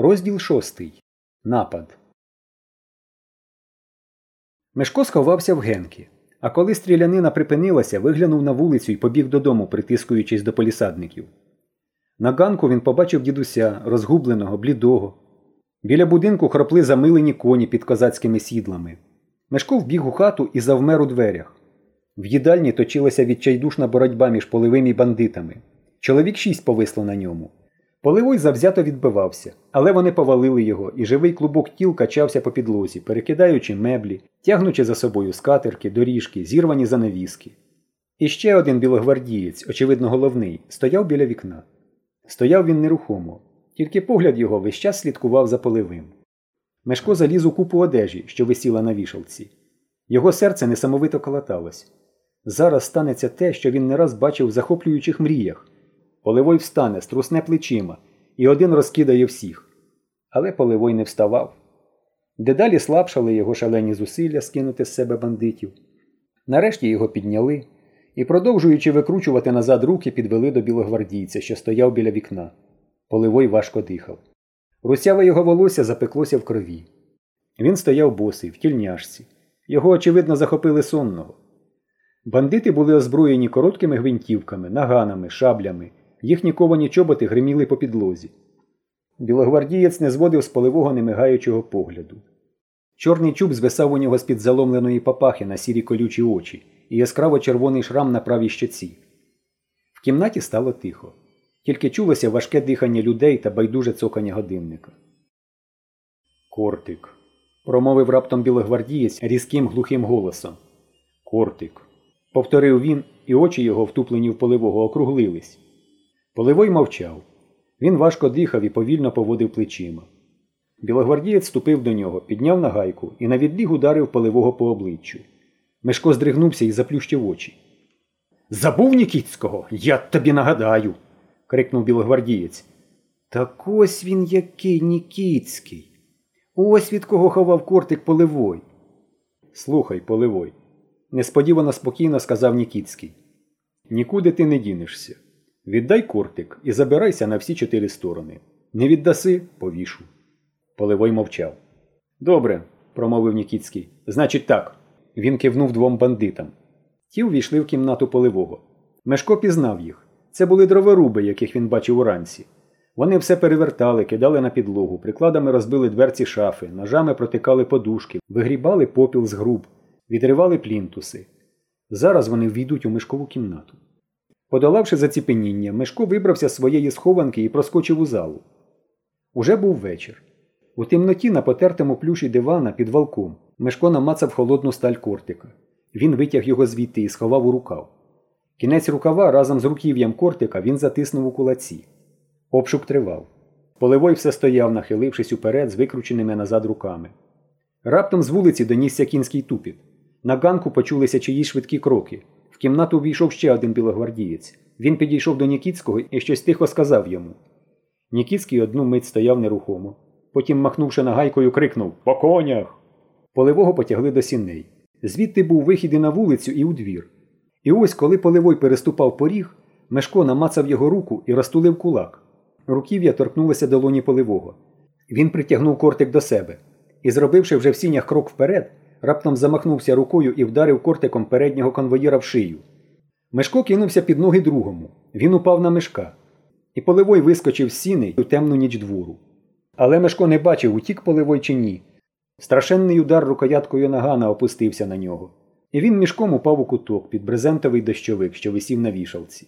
Розділ шостий. Напад. Мешко сховався в генки. А коли стрілянина припинилася, виглянув на вулицю і побіг додому, притискуючись до полісадників. На ганку він побачив дідуся, розгубленого, блідого. Біля будинку хропли замилені коні під козацькими сідлами. Мешко вбіг у хату і завмер у дверях. В їдальні точилася відчайдушна боротьба між поливим і бандитами. Чоловік шість повисло на ньому. Поливой завзято відбивався, але вони повалили його, і живий клубок тіл качався по підлозі, перекидаючи меблі, тягнучи за собою скатерки, доріжки, зірвані занавіски. І ще один білогвардієць, очевидно головний, стояв біля вікна. Стояв він нерухомо, тільки погляд його весь час слідкував за поливим. Мешко заліз у купу одежі, що висіла на вішалці. Його серце несамовито колоталось. Зараз станеться те, що він не раз бачив в захоплюючих мріях. Поливой встане, струсне плечима, і один розкидає всіх. Але Поливой не вставав. Дедалі слабшали його шалені зусилля скинути з себе бандитів. Нарешті його підняли і, продовжуючи викручувати назад руки, підвели до білогвардійця, що стояв біля вікна. Поливой важко дихав. Русяве його волосся запеклося в крові. Він стояв босий, в тільняшці. Його, очевидно, захопили сонного. Бандити були озброєні короткими гвинтівками, наганами, шаблями Їхні ковані чоботи гриміли по підлозі. Білогвардієць не зводив з поливого немигаючого погляду. Чорний чуб звисав у нього з-під заломленої папахи на сірі колючі очі і яскраво червоний шрам на правій щоці. В кімнаті стало тихо, тільки чулося важке дихання людей та байдуже цокання годинника. Кортик. промовив раптом білогвардієць різким глухим голосом. Кортик. Повторив він, і очі його, втуплені в поливого, округлились. Поливой мовчав. Він важко дихав і повільно поводив плечима. Білогвардієць ступив до нього, підняв нагайку і на відбіг ударив поливого по обличчю. Мешко здригнувся і заплющив очі. Забув Нікіцького? Я тобі нагадаю. крикнув білогвардієць. Так ось він який Нікіцький. Ось від кого ховав кортик поливой. Слухай, поливой, несподівано спокійно сказав Нікіцький. Нікуди ти не дінешся. Віддай кортик і забирайся на всі чотири сторони. Не віддаси повішу. Поливой мовчав. Добре, промовив Нікіцький. Значить, так. Він кивнув двом бандитам. Ті увійшли в кімнату поливого. Мешко пізнав їх. Це були дроворуби, яких він бачив уранці. Вони все перевертали, кидали на підлогу, прикладами розбили дверці шафи, ножами протикали подушки, вигрібали попіл з груб, відривали плінтуси. Зараз вони ввійдуть у мешкову кімнату. Подолавши заціпеніння, Мешко вибрався з своєї схованки і проскочив у залу. Уже був вечір. У темноті на потертому плюші дивана під валком Мешко намацав холодну сталь кортика. Він витяг його звідти і сховав у рукав. Кінець рукава разом з руків'ям кортика він затиснув у кулаці. Обшук тривав. Поливой все стояв, нахилившись уперед з викрученими назад руками. Раптом з вулиці донісся кінський тупіт. На ганку почулися чиїсь швидкі кроки. Кімнату увійшов ще один білогвардієць. Він підійшов до Нікіцького і щось тихо сказав йому. Нікіцький одну мить стояв нерухомо. Потім, махнувши нагайкою, крикнув По конях. Поливого потягли до сіней. Звідти був вихід і на вулицю, і у двір. І ось, коли поливой переступав поріг, Мешко намацав його руку і розтулив кулак. Руків'я торкнулося долоні поливого. Він притягнув кортик до себе і, зробивши вже в сінях крок вперед, раптом замахнувся рукою і вдарив кортиком переднього конвоїра в шию. Мешко кинувся під ноги другому. Він упав на мешка. І поливой вискочив з сіни у темну ніч двору. Але Мешко не бачив, утік поливой чи ні. Страшенний удар рукояткою нагана опустився на нього. І він мішком упав у куток під брезентовий дощовик, що висів на вішалці.